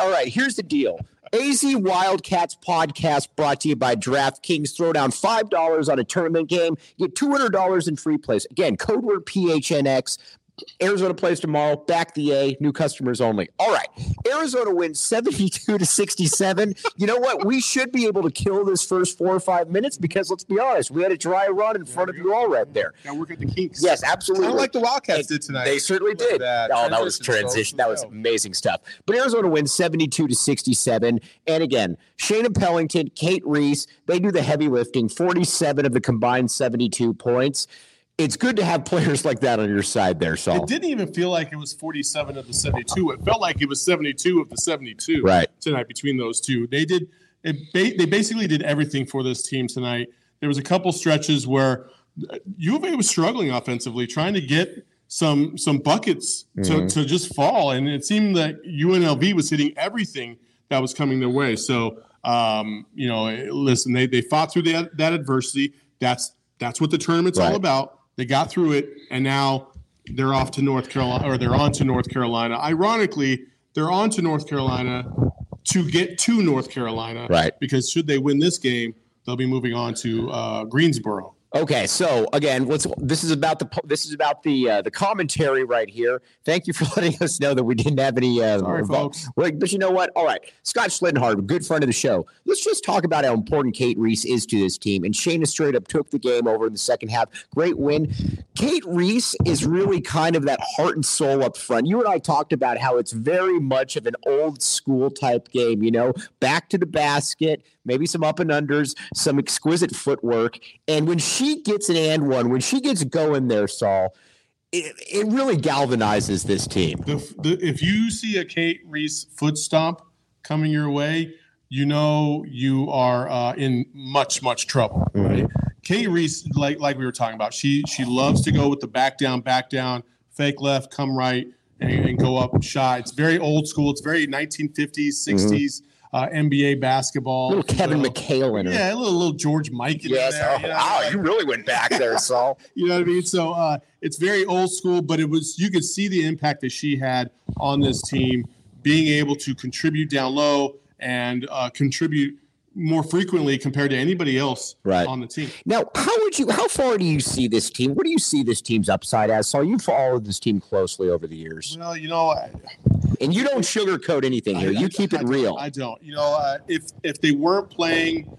All right, here's the deal. AZ Wildcats podcast brought to you by DraftKings. Throw down $5 on a tournament game, get $200 in free plays. Again, code word PHNX. Arizona plays tomorrow. Back the A. New customers only. All right. Arizona wins 72 to 67. You know what? We should be able to kill this first four or five minutes because let's be honest, we had a dry run in front of you all right there. Now work at the kinks. Yes, absolutely. Kind of like the Wildcats And did tonight. They certainly did. that. Oh, that was Transition, transition. That was amazing stuff. But Arizona wins 72 to 67. And again, Shaina Pellington, Cate Reese, they do the heavy lifting, 47 of the combined 72 points. It's good to have players like that on your side there, Saul. It didn't even feel like it was 47 of the 72. It felt like it was 72 of the 72 Right. tonight between those two. They did it they basically did everything for this team tonight. There was a couple stretches where U of A was struggling offensively, trying to get some some buckets to, to just fall, and it seemed that UNLV was hitting everything that was coming their way. So, um, you know, listen, they they fought through that that adversity. That's that's what the tournament's Right. all about. They got through it, and now they're off to North Carolina, or they're on to North Carolina. Ironically, they're on to North Carolina to get to North Carolina, Right. Because should they win this game, they'll be moving on to uh, Greensboro. Okay, so again, let's. This is about the this is about the uh, the commentary right here. Thank you for letting us know that we didn't have any. Uh, Sorry, folks. But you know what? All right, Scott Schlittenhardt, good friend of the show. Let's just talk about how important Cate Reese is to this team. And Shaina straight up took the game over in the second half. Great win. Cate Reese is really kind of that heart and soul up front. You and I talked about how it's very much of an old school type game. You know, back to the basket, maybe some up and unders, some exquisite footwork. And when she gets an and one, when she gets going there, Saul, it, it really galvanizes this team. The, the, if you see a Cate Reese foot stomp coming your way, you know you are uh, in much much trouble, right? Cate Reese, like like we were talking about, she she loves to go with the back down, back down, fake left, come right, and, and go up shot. It's very old school. It's very 1950s, 60s uh, NBA basketball. Little Kevin So- McHale in her. Yeah, a little, little George Mikan Yes. there. Oh, you know, wow, you really went back there, Saul. you know what I mean? So uh, it's very old school, but it was you could see the impact that she had on this team, being able to contribute down low and uh, contribute more frequently compared to anybody else Right. on the team. Now, how would you? How far do you see this team? What do you see this team's upside as? So you followed this team closely over the years, Well, you know, I, and you don't sugarcoat anything here. I- You I- keep it real. I don't. You know, uh, if if they weren't playing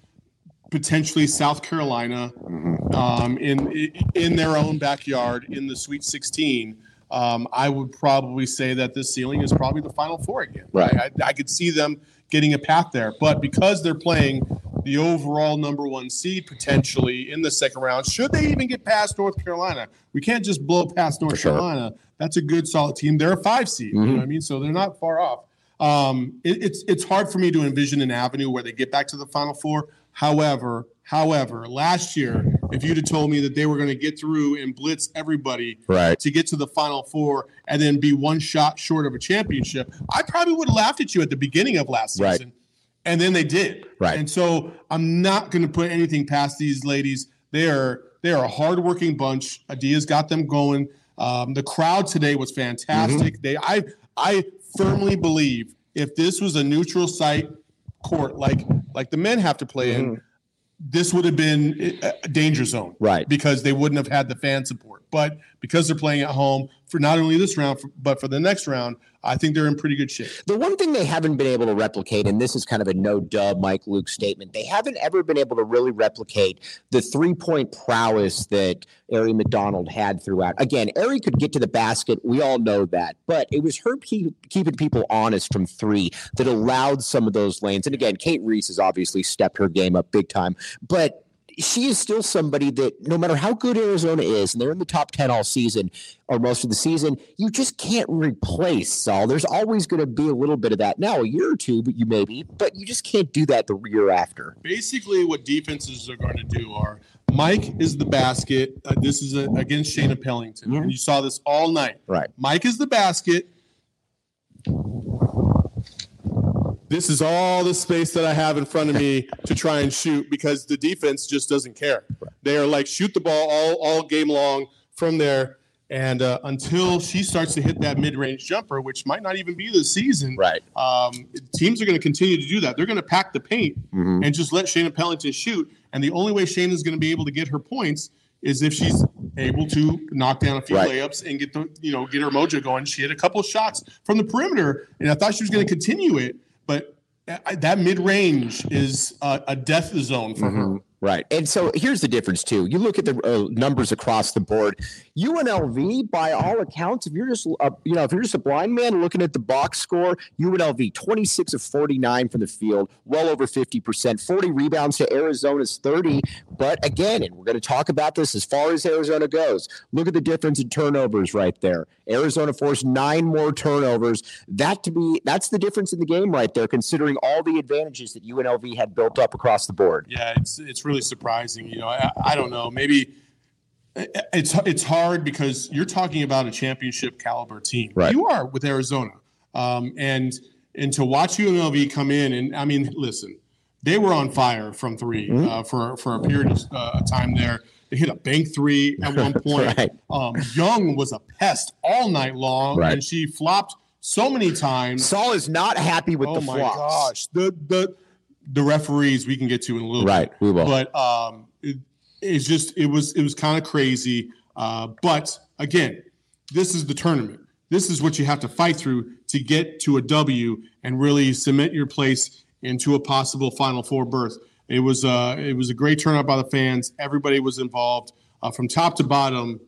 potentially South Carolina Mm-hmm. um, in in their own backyard in the Sweet 16, um, I would probably say that this ceiling is probably the Final Four again. Right. I, I could see them getting a path there, but because they're playing the overall number one seed potentially in the second round, should they even get past North Carolina, we can't just blow past North sure. Carolina. That's a good solid team. They're a five seed. You know Mm-hmm. what I mean? So they're not far off. Um, it, it's it's hard for me to envision an avenue where they get back to the Final Four. However, however, last year, if you'd have told me that they were going to get through and blitz everybody Right. to get to the Final Four and then be one shot short of a championship, I probably would have laughed at you at the beginning of last Right. season. And then they did. Right. And so I'm not going to put anything past these ladies. They are they are a hardworking bunch. Adia's got them going. Um, the crowd today was fantastic. They I I firmly believe if this was a neutral site court like like the men have to play in, this would have been uh, a danger zone. Right. Because they wouldn't have had the fan support. But because they're playing at home for not only this round, but for the next round, I think they're in pretty good shape. The one thing they haven't been able to replicate, and this is kind of a no dub Mike Luke statement, they haven't ever been able to really replicate the three point prowess that Ari McDonald had throughout. Again, Ari could get to the basket. We all know that. But it was her keeping people honest from three that allowed some of those lanes. And again, Cate Reese has obviously stepped her game up big time. But she is still somebody that no matter how good Arizona is, and they're in the top 10 all season or most of the season, you just can't replace Saul. There's always going to be a little bit of that. Now, a year or two, but you maybe, but you just can't do that the year after. Basically, what defenses are going to do are Mike is the basket. Uh, this is a, against Shaina Pellington. Mhm. And you saw this all night. Right. Mike is the basket. This is all the space that I have in front of me to try and shoot because the defense just doesn't care. They are like shoot the ball all all game long from there, and uh, until she starts to hit that mid range jumper, which might not even be the season. Right. Um, teams are going to continue to do that. They're going to pack the paint Mhm. and just let Shaina Pellington shoot. And the only way Shaina's going to be able to get her points is if she's able to knock down a few Right. layups and get the you know get her mojo going. She had a couple of shots from the perimeter, and I thought she was going to continue it, but uh, that mid range is a, a death zone for mm-hmm. her. Right. And so here's the difference, too. You look at the uh, numbers across the board. UNLV, by all accounts, if you're just, uh, you know, if you're just a blind man looking at the box score, UNLV 26 of 49 from the field, well over 50%, 40 rebounds to Arizona's 30. But again, and we're going to talk about this as far as Arizona goes. Look at the difference in turnovers right there. Arizona forced nine more turnovers. That to be, that's the difference in the game right there, considering all the advantages that UNLV had built up across the board. Yeah, it's it's really surprising. You know, I, I don't know. Maybe it's it's hard because you're talking about a championship caliber team. Right. You are with Arizona, um, and and to watch UNLV come in and I mean, listen, they were on fire from 3 Mhm. uh, for for a period of uh, time there. They hit a bank three at one point. Right. um, Young was a pest all night long, Right. and she flopped so many times. Saul is not happy with oh the my flops. gosh, the the the referees we can get to in a little bit Right, we will. but um, it, it's just it was it was kind of crazy. Uh, but again, this is the tournament. This is what you have to fight through to get to a W and really cement your place into a possible Final Four berth. It was uh, it was a great turnout by the fans. Everybody was involved uh, from top to bottom.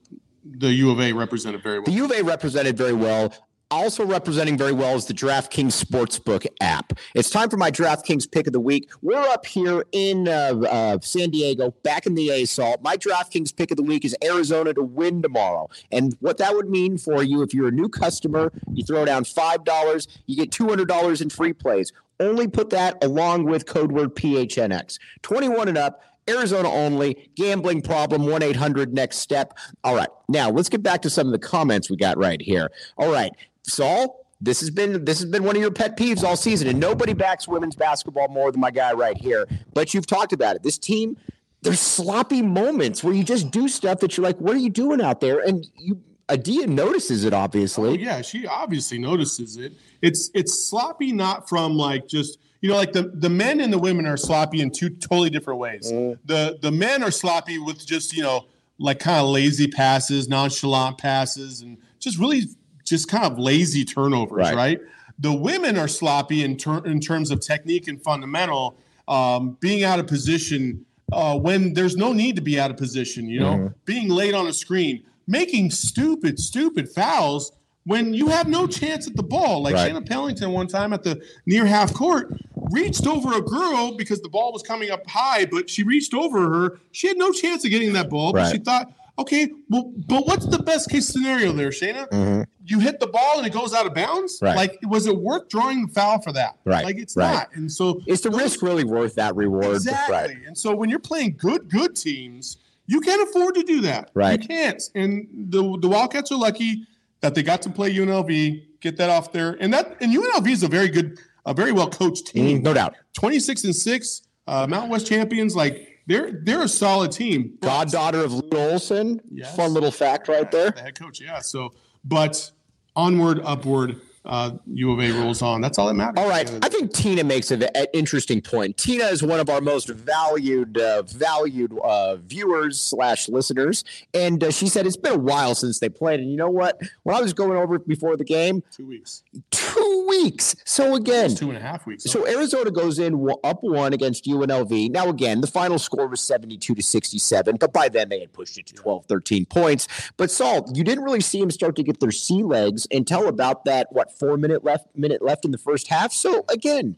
The U of A represented very well. The U of A represented very well. Also representing very well is the DraftKings Sportsbook app. It's time for my DraftKings pick of the week. We're up here in uh, uh, San Diego, back in the ASAult. My DraftKings pick of the week is Arizona to win tomorrow. And what that would mean for you if you're a new customer, you throw down $5, you get $200 in free plays. Only put that along with code word PHNX. 21 and up. Arizona only, gambling problem, 1 800 next step. All right, now let's get back to some of the comments we got right here. All right, Saul, this has been this has been one of your pet peeves all season, and nobody backs women's basketball more than my guy right here. But you've talked about it. This team, there's sloppy moments where you just do stuff that you're like, what are you doing out there? And you Adia notices it, Oh, obviously. yeah, she obviously notices it. It's it's sloppy, not from like just you know, like the the men and the women are sloppy in two totally different ways. Mm. The the men are sloppy with just you know like kind of lazy passes, nonchalant passes, and just really just kind of lazy turnovers, Right. right? The women are sloppy in ter- in terms of technique and fundamental, um, being out of position uh, when there's no need to be out of position. You know, Mhm. being late on a screen, making stupid, stupid fouls when you have no chance at the ball. Like Right. Shannon Pellington one time at the near half court reached over a girl because the ball was coming up high, but she reached over her. She had no chance of getting that ball, but she thought, okay, well, but what's the best case scenario there, Shaina? Mhm. You hit the ball and it goes out of bounds. Right. Like, was it worth drawing the foul for that? Right. Like, it's Right. not. And so Is the those- risk really worth that reward? Exactly. Right. And so when you're playing good, good teams, you can't afford to do that. Right. You can't. And the the Wildcats are lucky that they got to play UNLV, get that off there. And that and UNLV is a very good, a very well coached team. Mm, no doubt. 26 and 6, uh, Mountain West champions. Like they're they're a solid team. But- Goddaughter of Lute Olson. Yes. Fun little fact right there. The head coach, yeah. So, but onward, upward, uh, U of A rolls on. That's all that matters. All right, I think Tina makes an interesting point. Tina is one of our most valued, uh, valued uh, viewers slash listeners, and uh, she said it's been a while since they played. And you know what? When I was going over before the game, two weeks, two weeks. So again, two and a half weeks. so Arizona goes in up one against UNLV. Now, again, the final score was 72 to 67, but by then they had pushed it to 12, 13 points. But Saul, you didn't really see them start to get their sea legs until about that, what, four minute left minute left in the first half. So again,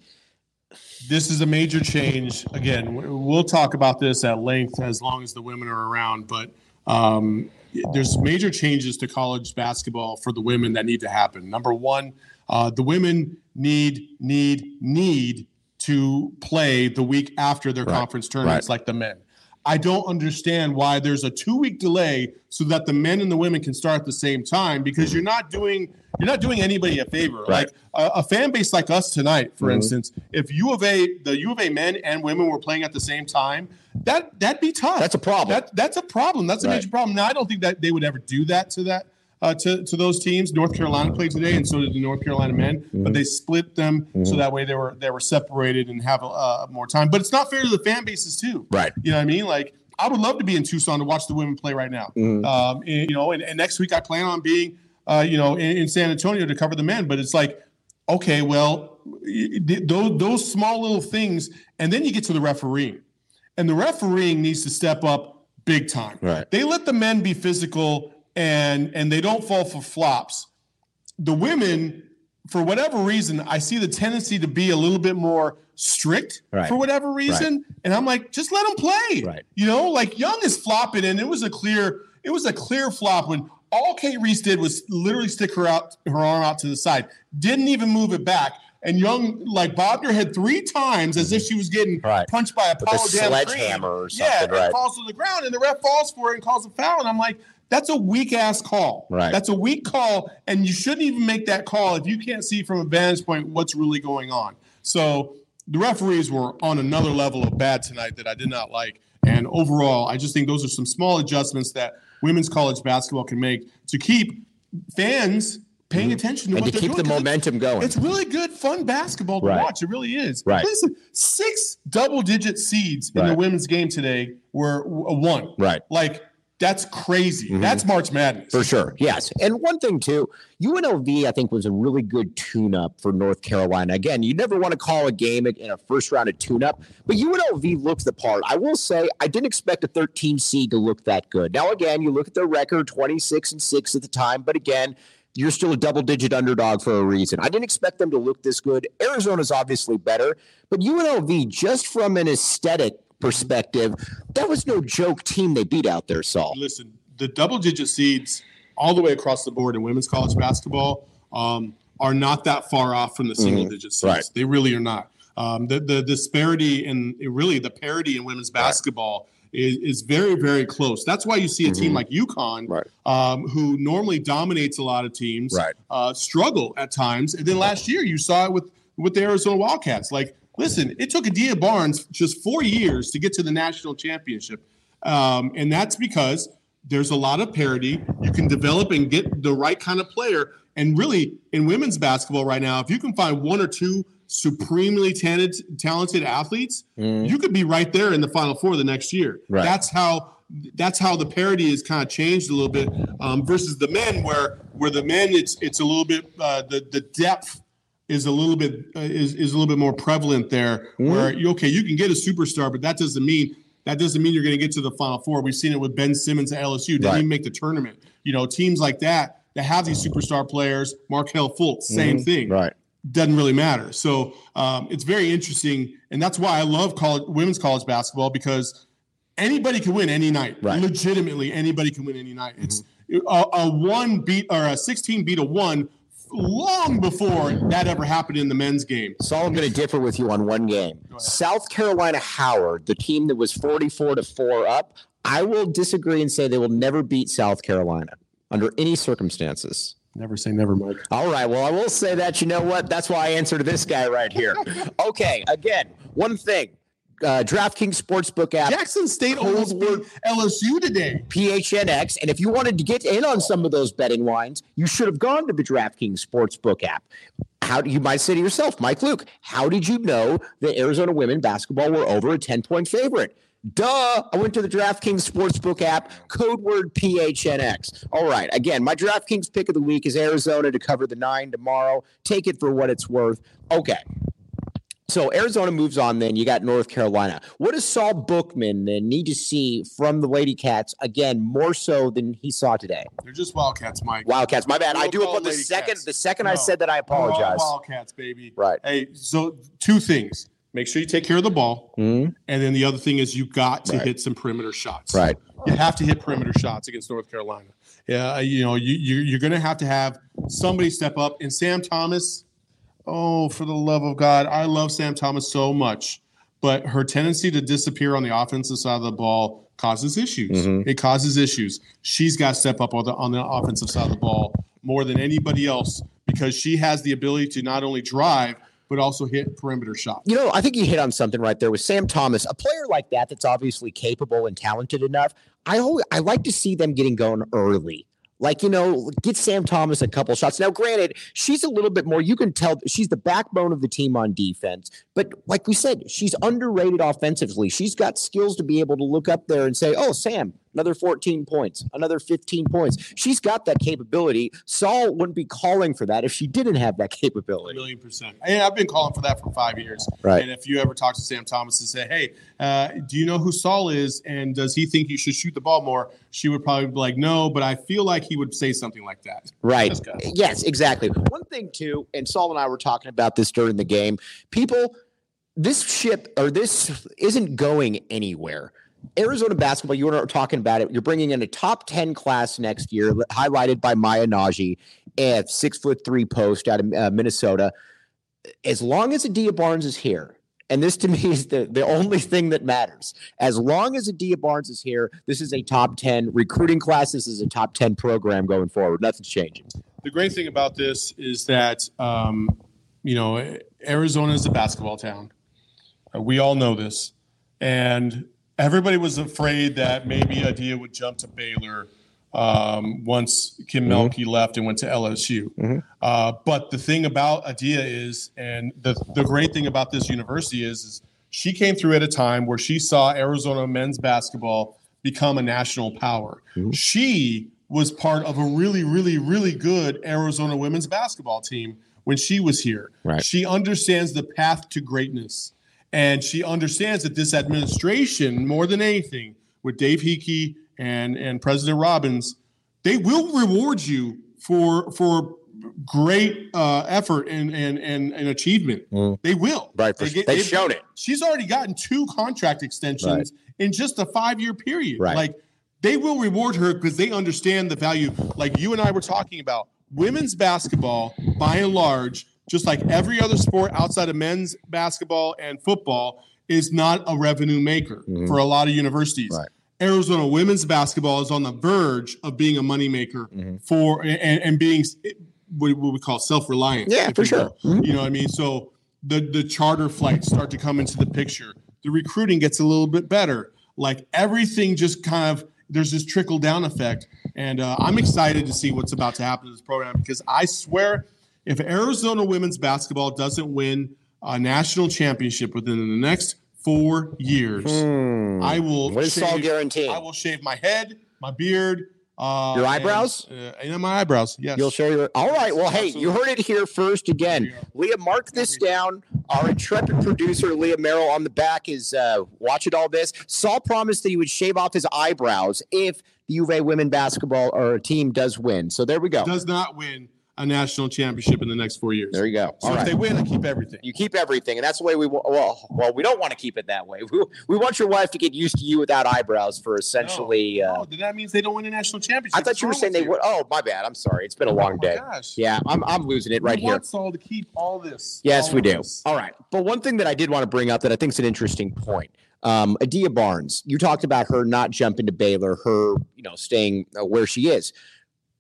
this is a major change. Again, we'll talk about this at length as long as the women are around, but um, there's major changes to college basketball for the women that need to happen. Number one, uh, the women need, need, need to play the week after their right. conference tournaments right. like the men. I don't understand why there's a two week delay so that the men and the women can start at the same time because you're not doing you're not doing anybody a favor. Right. Like a, a, fan base like us tonight, for mm-hmm. instance, if U of A the U of A men and women were playing at the same time, that that'd be tough. That's a problem. That, that's a problem. That's a right. major problem. Now I don't think that they would ever do that to that uh, to, to those teams. North Carolina played today, and so did the North Carolina men. Mm-hmm. But they split them mm-hmm. so that way they were they were separated and have uh, more time. But it's not fair to the fan bases too. Right. You know what I mean? Like I would love to be in Tucson to watch the women play right now. Mm-hmm. Um, and, you know, and, and, next week I plan on being, uh, you know, in, in, San Antonio to cover the men. But it's like, okay, well, those those small little things, and then you get to the refereeing, and the refereeing needs to step up big time. Right. They let the men be physical and and they don't fall for flops. The women, for whatever reason, I see the tendency to be a little bit more strict right. for whatever reason, right. and I'm like, just let them play. Right. You know, like Young is flopping, and it was a clear it was a clear flop when all Cate Reese did was literally stick her out her arm out to the side, didn't even move it back. And Young like bobbed her head three times as if mm-hmm. she was getting right. punched by a With sledgehammer or something. Yeah, right. falls to the ground, and the ref falls for it and calls a foul. And I'm like, that's a weak ass call. Right. That's a weak call, and you shouldn't even make that call if you can't see from a vantage point what's really going on. So the referees were on another level of bad tonight that I did not like. And overall, I just think those are some small adjustments that women's college basketball can make to keep fans paying mm-hmm. attention to and what to keep the momentum going. It's really good, fun basketball to right. watch. It really is. Right. Listen, six double-digit seeds in right. the women's game today were a one. Right. Like that's crazy. Mm-hmm. That's March Madness. For sure. Yes. And one thing, too, UNLV, I think, was a really good tune up for North Carolina. Again, you never want to call a game in a first round of tune up, but UNLV looks the part. I will say, I didn't expect a 13 seed to look that good. Now, again, you look at their record 26 and 6 at the time, but again, you're still a double digit underdog for a reason. I didn't expect them to look this good. Arizona's obviously better, but UNLV, just from an aesthetic perspective, that was no joke team they beat out there, Saul. Listen, the double digit seeds all the way across the board in women's college basketball um, are not that far off from the single mm-hmm. digit seeds. Right. They really are not. Um, the, the disparity and really the parity in women's basketball. Right. Is, is very very close. That's why you see a team mm-hmm. like UConn, right. um, who normally dominates a lot of teams, right. uh, struggle at times. And then last year you saw it with with the Arizona Wildcats. Like Listen, it took Adia Barnes just four years to get to the national championship. Um, and that's because there's a lot of parity. You can develop and get the right kind of player. And really, in women's basketball right now, if you can find one or two supremely talented, talented athletes, mm. you could be right there in the Final Four the next year. Right. That's how that's how the parity has kind of changed a little bit um, versus the men, where where the men it's it's a little bit uh, the the depth is a little bit uh, is, is a little bit more prevalent there mm-hmm. where you okay you can get a superstar but that doesn't mean that doesn't mean you're going to get to the final four we've seen it with ben simmons at lsu didn't right. even make the tournament you know teams like that that have these superstar players markelle fultz same mm-hmm. thing right doesn't really matter so um, it's very interesting and that's why i love college women's college basketball because anybody can win any night right. legitimately anybody can win any night it's mm-hmm. a, a one beat or a 16 beat a one long before that ever happened in the men's game. So I'm going to differ with you on one game. South Carolina Howard, the team that was 44 to 4 up, I will disagree and say they will never beat South Carolina under any circumstances. Never say never, Mike. All right. Well, I will say that. You know what? That's why I answer to this guy right here. okay. Again, one thing uh, DraftKings Sportsbook app. Jackson State holds LSU today. PHNX. And if you wanted to get in on some of those betting lines, you should have gone to the DraftKings Sportsbook app. How do you might say to yourself, Mike Luke, how did you know that Arizona women basketball were over a 10 point favorite? Duh. I went to the DraftKings Sportsbook app, code word PHNX. All right. Again, my DraftKings pick of the week is Arizona to cover the nine tomorrow. Take it for what it's worth. Okay. So Arizona moves on. Then you got North Carolina. What does Saul Bookman then need to see from the Lady Cats again more so than he saw today? They're just Wildcats, Mike. Wildcats. My bad. I do it. The second, Cats. the second no. I said that, I apologize. Wildcats, baby. Right. Hey, so two things. make sure you take care of the ball. Mhm. And then the other thing is you got to Right. hit some perimeter shots. Right. You have to hit perimeter shots against North Carolina. Yeah, you know, you, you you're going to have to have somebody step up. And Sam Thomas, oh, for the love of God, I love Sam Thomas so much, but her tendency to disappear on the offensive side of the ball causes issues. Mhm. It causes issues. She's got to step up on the on the offensive side of the ball more than anybody else because she has the ability to not only drive but also hit perimeter shots. You know, I think you hit on something right there with Sam Thomas, a player like that that's obviously capable and talented enough. I always, I like to see them getting going early. Like, you know, get Sam Thomas a couple shots. Now, granted, she's a little bit more, you can tell she's the backbone of the team on defense. But like we said, she's underrated offensively. She's got skills to be able to look up there and say, oh, Sam, another 14 points, another 15 points. She's got that capability. Saul wouldn't be calling for that if she didn't have that capability. A million percent. And I've been calling for that for five years. Right. And if you ever talk to Sam Thomas and say, "Hey, uh, do you know who Saul is, and does he think you should shoot the ball more?" She would probably be like, "No," but I feel like he would say something like that. Right. Yes, exactly. One thing too, and Saul and I were talking about this during the game. People, this ship or this isn't going anywhere. Arizona basketball, you were talking about it. You're bringing in a top 10 class next year, highlighted by Maya Nnaji, at six foot three post out of uh, Minnesota. As long as Adia Barnes is here, and this to me is the, the only thing that matters. As long as Adia Barnes is here, this is a top 10 recruiting class. This is a top 10 program going forward. Nothing's changing. The great thing about this is that um, you know Arizona is a basketball town. Uh, we all know this, and everybody was afraid that maybe Adia would jump to Baylor um, once Kim Mhm. Mulkey left and went to LSU. Mhm. Uh, but the thing about Adia is, and the the great thing about this university is, is she came through at a time where she saw Arizona men's basketball become a national power. Mhm. She was part of a really, really, really good Arizona women's basketball team when she was here. Right. She understands the path to greatness. And she understands that this administration, more than anything, with Dave Heeke and, and President Robbins, they will reward you for for great uh, effort and, and, and, and achievement. Mm. They will. Right. They they've- shown it. She's already gotten two contract extensions in just a five year period. Right. Like they will reward her because they understand the value. Like you and I were talking about, women's basketball, by and large, just like every other sport outside of men's basketball and football, is not a revenue maker Mhm. for a lot of universities. Right. Arizona women's basketball is on the verge of being a moneymaker Mhm. for and, and being what we call self-reliant. Yeah, for sure. Mhm. You know what I mean? So the the charter flights start to come into the picture. The recruiting gets a little bit better. Like everything just kind of there's this trickle down effect, and uh, I'm excited to see what's about to happen to this program because I swear, if Arizona women's basketball doesn't win a national championship within the next four years, Hmm. I will. What is Saul shave- guaranteeing? I will shave my head, my beard, uh, Your and, eyebrows? uh, and my eyebrows. Yes, You'll show your. All right. Well, hey, you heard it here first. Again, Leah, mark this down. Our intrepid producer, Leah Merrill, on the back is uh, watching all this. Saul promised that he would shave off his eyebrows if the UVA women basketball or team does win. So there we go. does not win a national championship in the next four years. There you go. So All if right. they win, I keep everything. You keep everything, and that's the way we. Well, well, we don't want to keep it that way. We, we want your wife to get used to you without eyebrows for essentially. Oh, Uh, then that means they don't win a national championship. I thought you were saying they would. Oh, my bad. I'm sorry. It's been a long Oh my day. Gosh. Yeah, I'm, I'm losing it right we here. want Saul to keep all this. Yes, all we do. this. All right. But one thing that I did want to bring up that I think is an interesting point. Um, Adia Barnes, you talked about her not jumping to Baylor, her, you know, staying uh, where she is.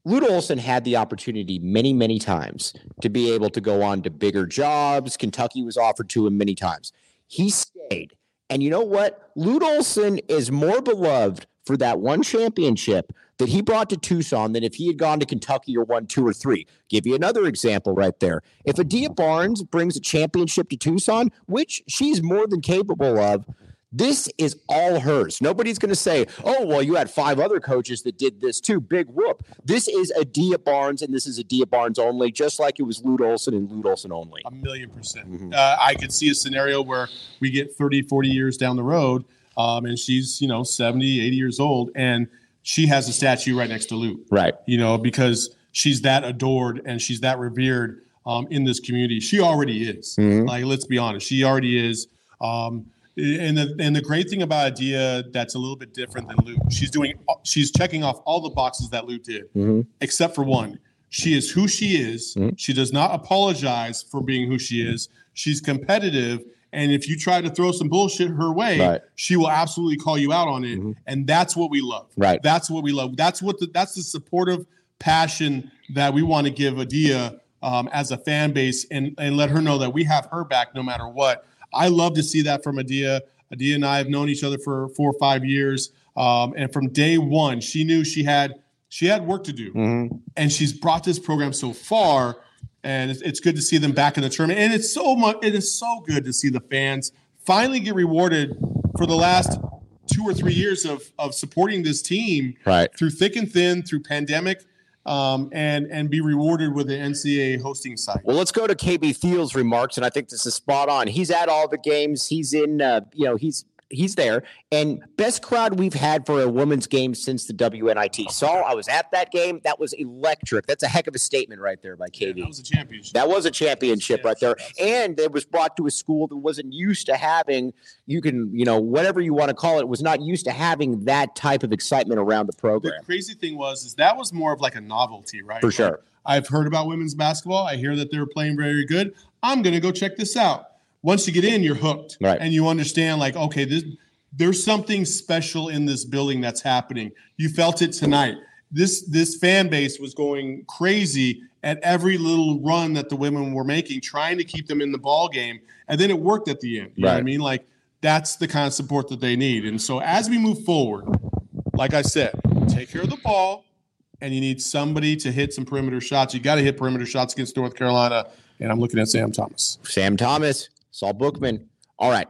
Lute Olson had the opportunity many, many times to be able to go on to bigger jobs. Kentucky was offered to him many times. He stayed. And you know what? Lute Olson is more beloved for that one championship that he brought to Tucson than if he had gone to Kentucky or won two or three. Give you another example right there. If Adia Barnes brings a championship to Tucson, which she's more than capable of, this is all hers. Nobody's going to say, oh, well, you had five other coaches that did this too. Big whoop. This is Adia Barnes, and this is Adia Barnes only, just like it was Lute Olson and Lute Olson only. A million percent. Mhm. Uh, I could see a scenario where we get 30, 40 years down the road, um, and she's, you know, 70, 80 years old, and she has a statue right next to Lute. Right. you know, because she's that adored and she's that revered um, in this community. She already is. Mhm. Like, let's be honest, she already is. Um, and the and the great thing about Adia that's a little bit different than Lute. she's doing she's checking off all the boxes that Lute did, Mhm. except for one. She is who she is. Mhm. She does not apologize for being who she is. She's competitive. And if you try to throw some bullshit her way, Right. she will absolutely call you out on it. Mhm. And that's what we love. Right. That's what we love. That's what the, that's the supportive passion that we want to give Adia um, as a fan base and, and let her know that we have her back no matter what. I love to see that from Adia. Adia and I have known each other for four or five years. Um, and from day one, she knew she had she had work to do Mhm. and she's brought this program so far and it's, it's good to see them back in the tournament and it's so much it is so good to see the fans finally get rewarded for the last two or three years of of supporting this team Right. through thick and thin through pandemic um, and and be rewarded with the ncaa hosting site Well, let's go to KB Thiel's remarks, and I think this is spot on. He's at all the games. He's in, uh, you know, he's he's there, and best crowd we've had for a women's game since the WNIT. Oh, Saul, I was at that game. That was electric. That's a heck of a statement right there by Yeah, that was a championship That was a championship right there. And it was brought to a school that wasn't used to having, you can, you know, whatever you want to call it, was not used to having that type of excitement around the program. the crazy thing was is that was more of like a novelty right For Like, sure. I've heard about women's basketball. I hear that they're playing very good. I'm going to go check this out. Once you get in, you're hooked. Right. And you understand, like, okay, this, there's something special in this building that's happening. You felt it tonight. This this fan base was going crazy at every little run that the women were making, trying to keep them in the ball game. And then it worked at the end. You know what I mean? Like that's the kind of support that they need. And so as we move forward, like I said, take care of the ball, and you need somebody to hit some perimeter shots. You got to hit perimeter shots against North Carolina. And I'm looking at Sam Thomas. Sam Thomas, Saul Bookman. All right.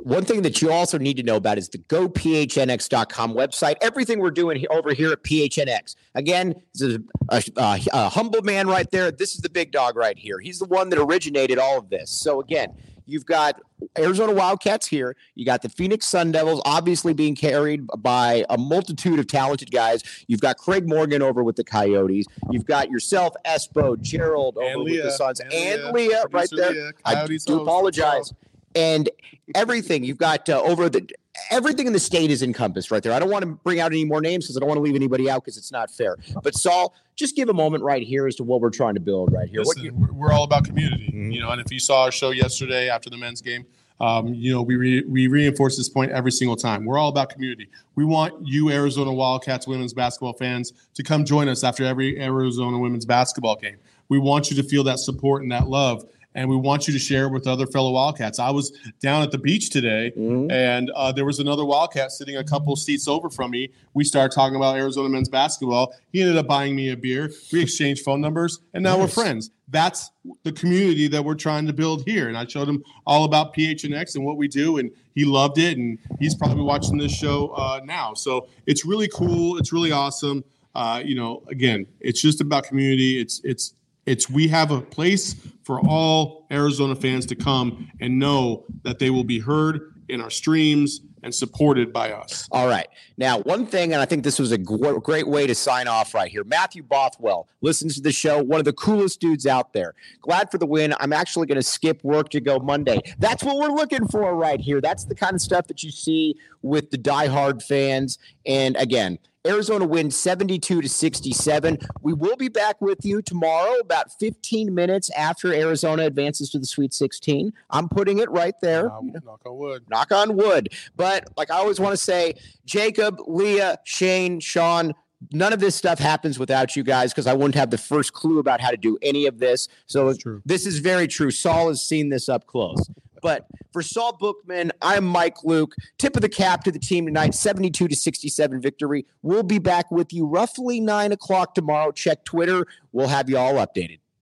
One thing that you also need to know about is the gophnx.com website. Everything we're doing over here at PHNX. Again, this is a, a, a humble man right there. This is the big dog right here. He's the one that originated all of this. So, again, you've got Arizona Wildcats here. You got the Phoenix Sun Devils, obviously being carried by a multitude of talented guys. You've got Craig Morgan over with the Coyotes. You've got yourself, Espo, Gerald over with the Suns, and Leah, right there. Leah, I do apologize. And everything you've got uh, over the everything in the state is encompassed right there. I don't want to bring out any more names because I don't want to leave anybody out because it's not fair. But Saul, just give a moment right here as to what we're trying to build right here. What Listen, you, we're- all about community, Mhm. you know. And if you saw our show yesterday after the men's game, um, you know we re- we reinforce this point every single time. We're all about community. We want you, Arizona Wildcats women's basketball fans, to come join us after every Arizona women's basketball game. We want you to feel that support and that love, and we want you to share it with other fellow Wildcats. I was down at the beach today, Mhm. and uh, there was another Wildcat sitting a couple seats over from me. We started talking about Arizona men's basketball. He ended up buying me a beer. We exchanged phone numbers, and now we're friends. That's the community that we're trying to build here. And I showed him all about PHNX and what we do, and he loved it. And he's probably watching this show uh, now. So it's really cool. It's really awesome. Uh, you know, again, it's just about community. It's it's it's we have a place for all Arizona fans to come and know that they will be heard in our streams and supported by us. All right. Now, one thing, and I think this was a great way to sign off right here. Matthew Bothwell listens to the show, one of the coolest dudes out there. Glad for the win. I'm actually going to skip work to go Monday. That's what we're looking for right here. That's the kind of stuff that you see with the diehard fans. And again, Arizona wins 72 to 67. We will be back with you tomorrow, about 15 minutes after Arizona advances to the Sweet 16. I'm putting it right there knock on wood. knock on wood. But like I always want to say, Jacob, Leah, Shane, Sean, none of this stuff happens without you guys because I wouldn't have the first clue about how to do any of this. So this is very true. Saul has seen this up close. But for Saul Bookman, I'm Mike Luke. Tip of the cap to the team tonight, 72 to 67 victory. We'll be back with you roughly nine o'clock tomorrow. Check Twitter. We'll have you all updated.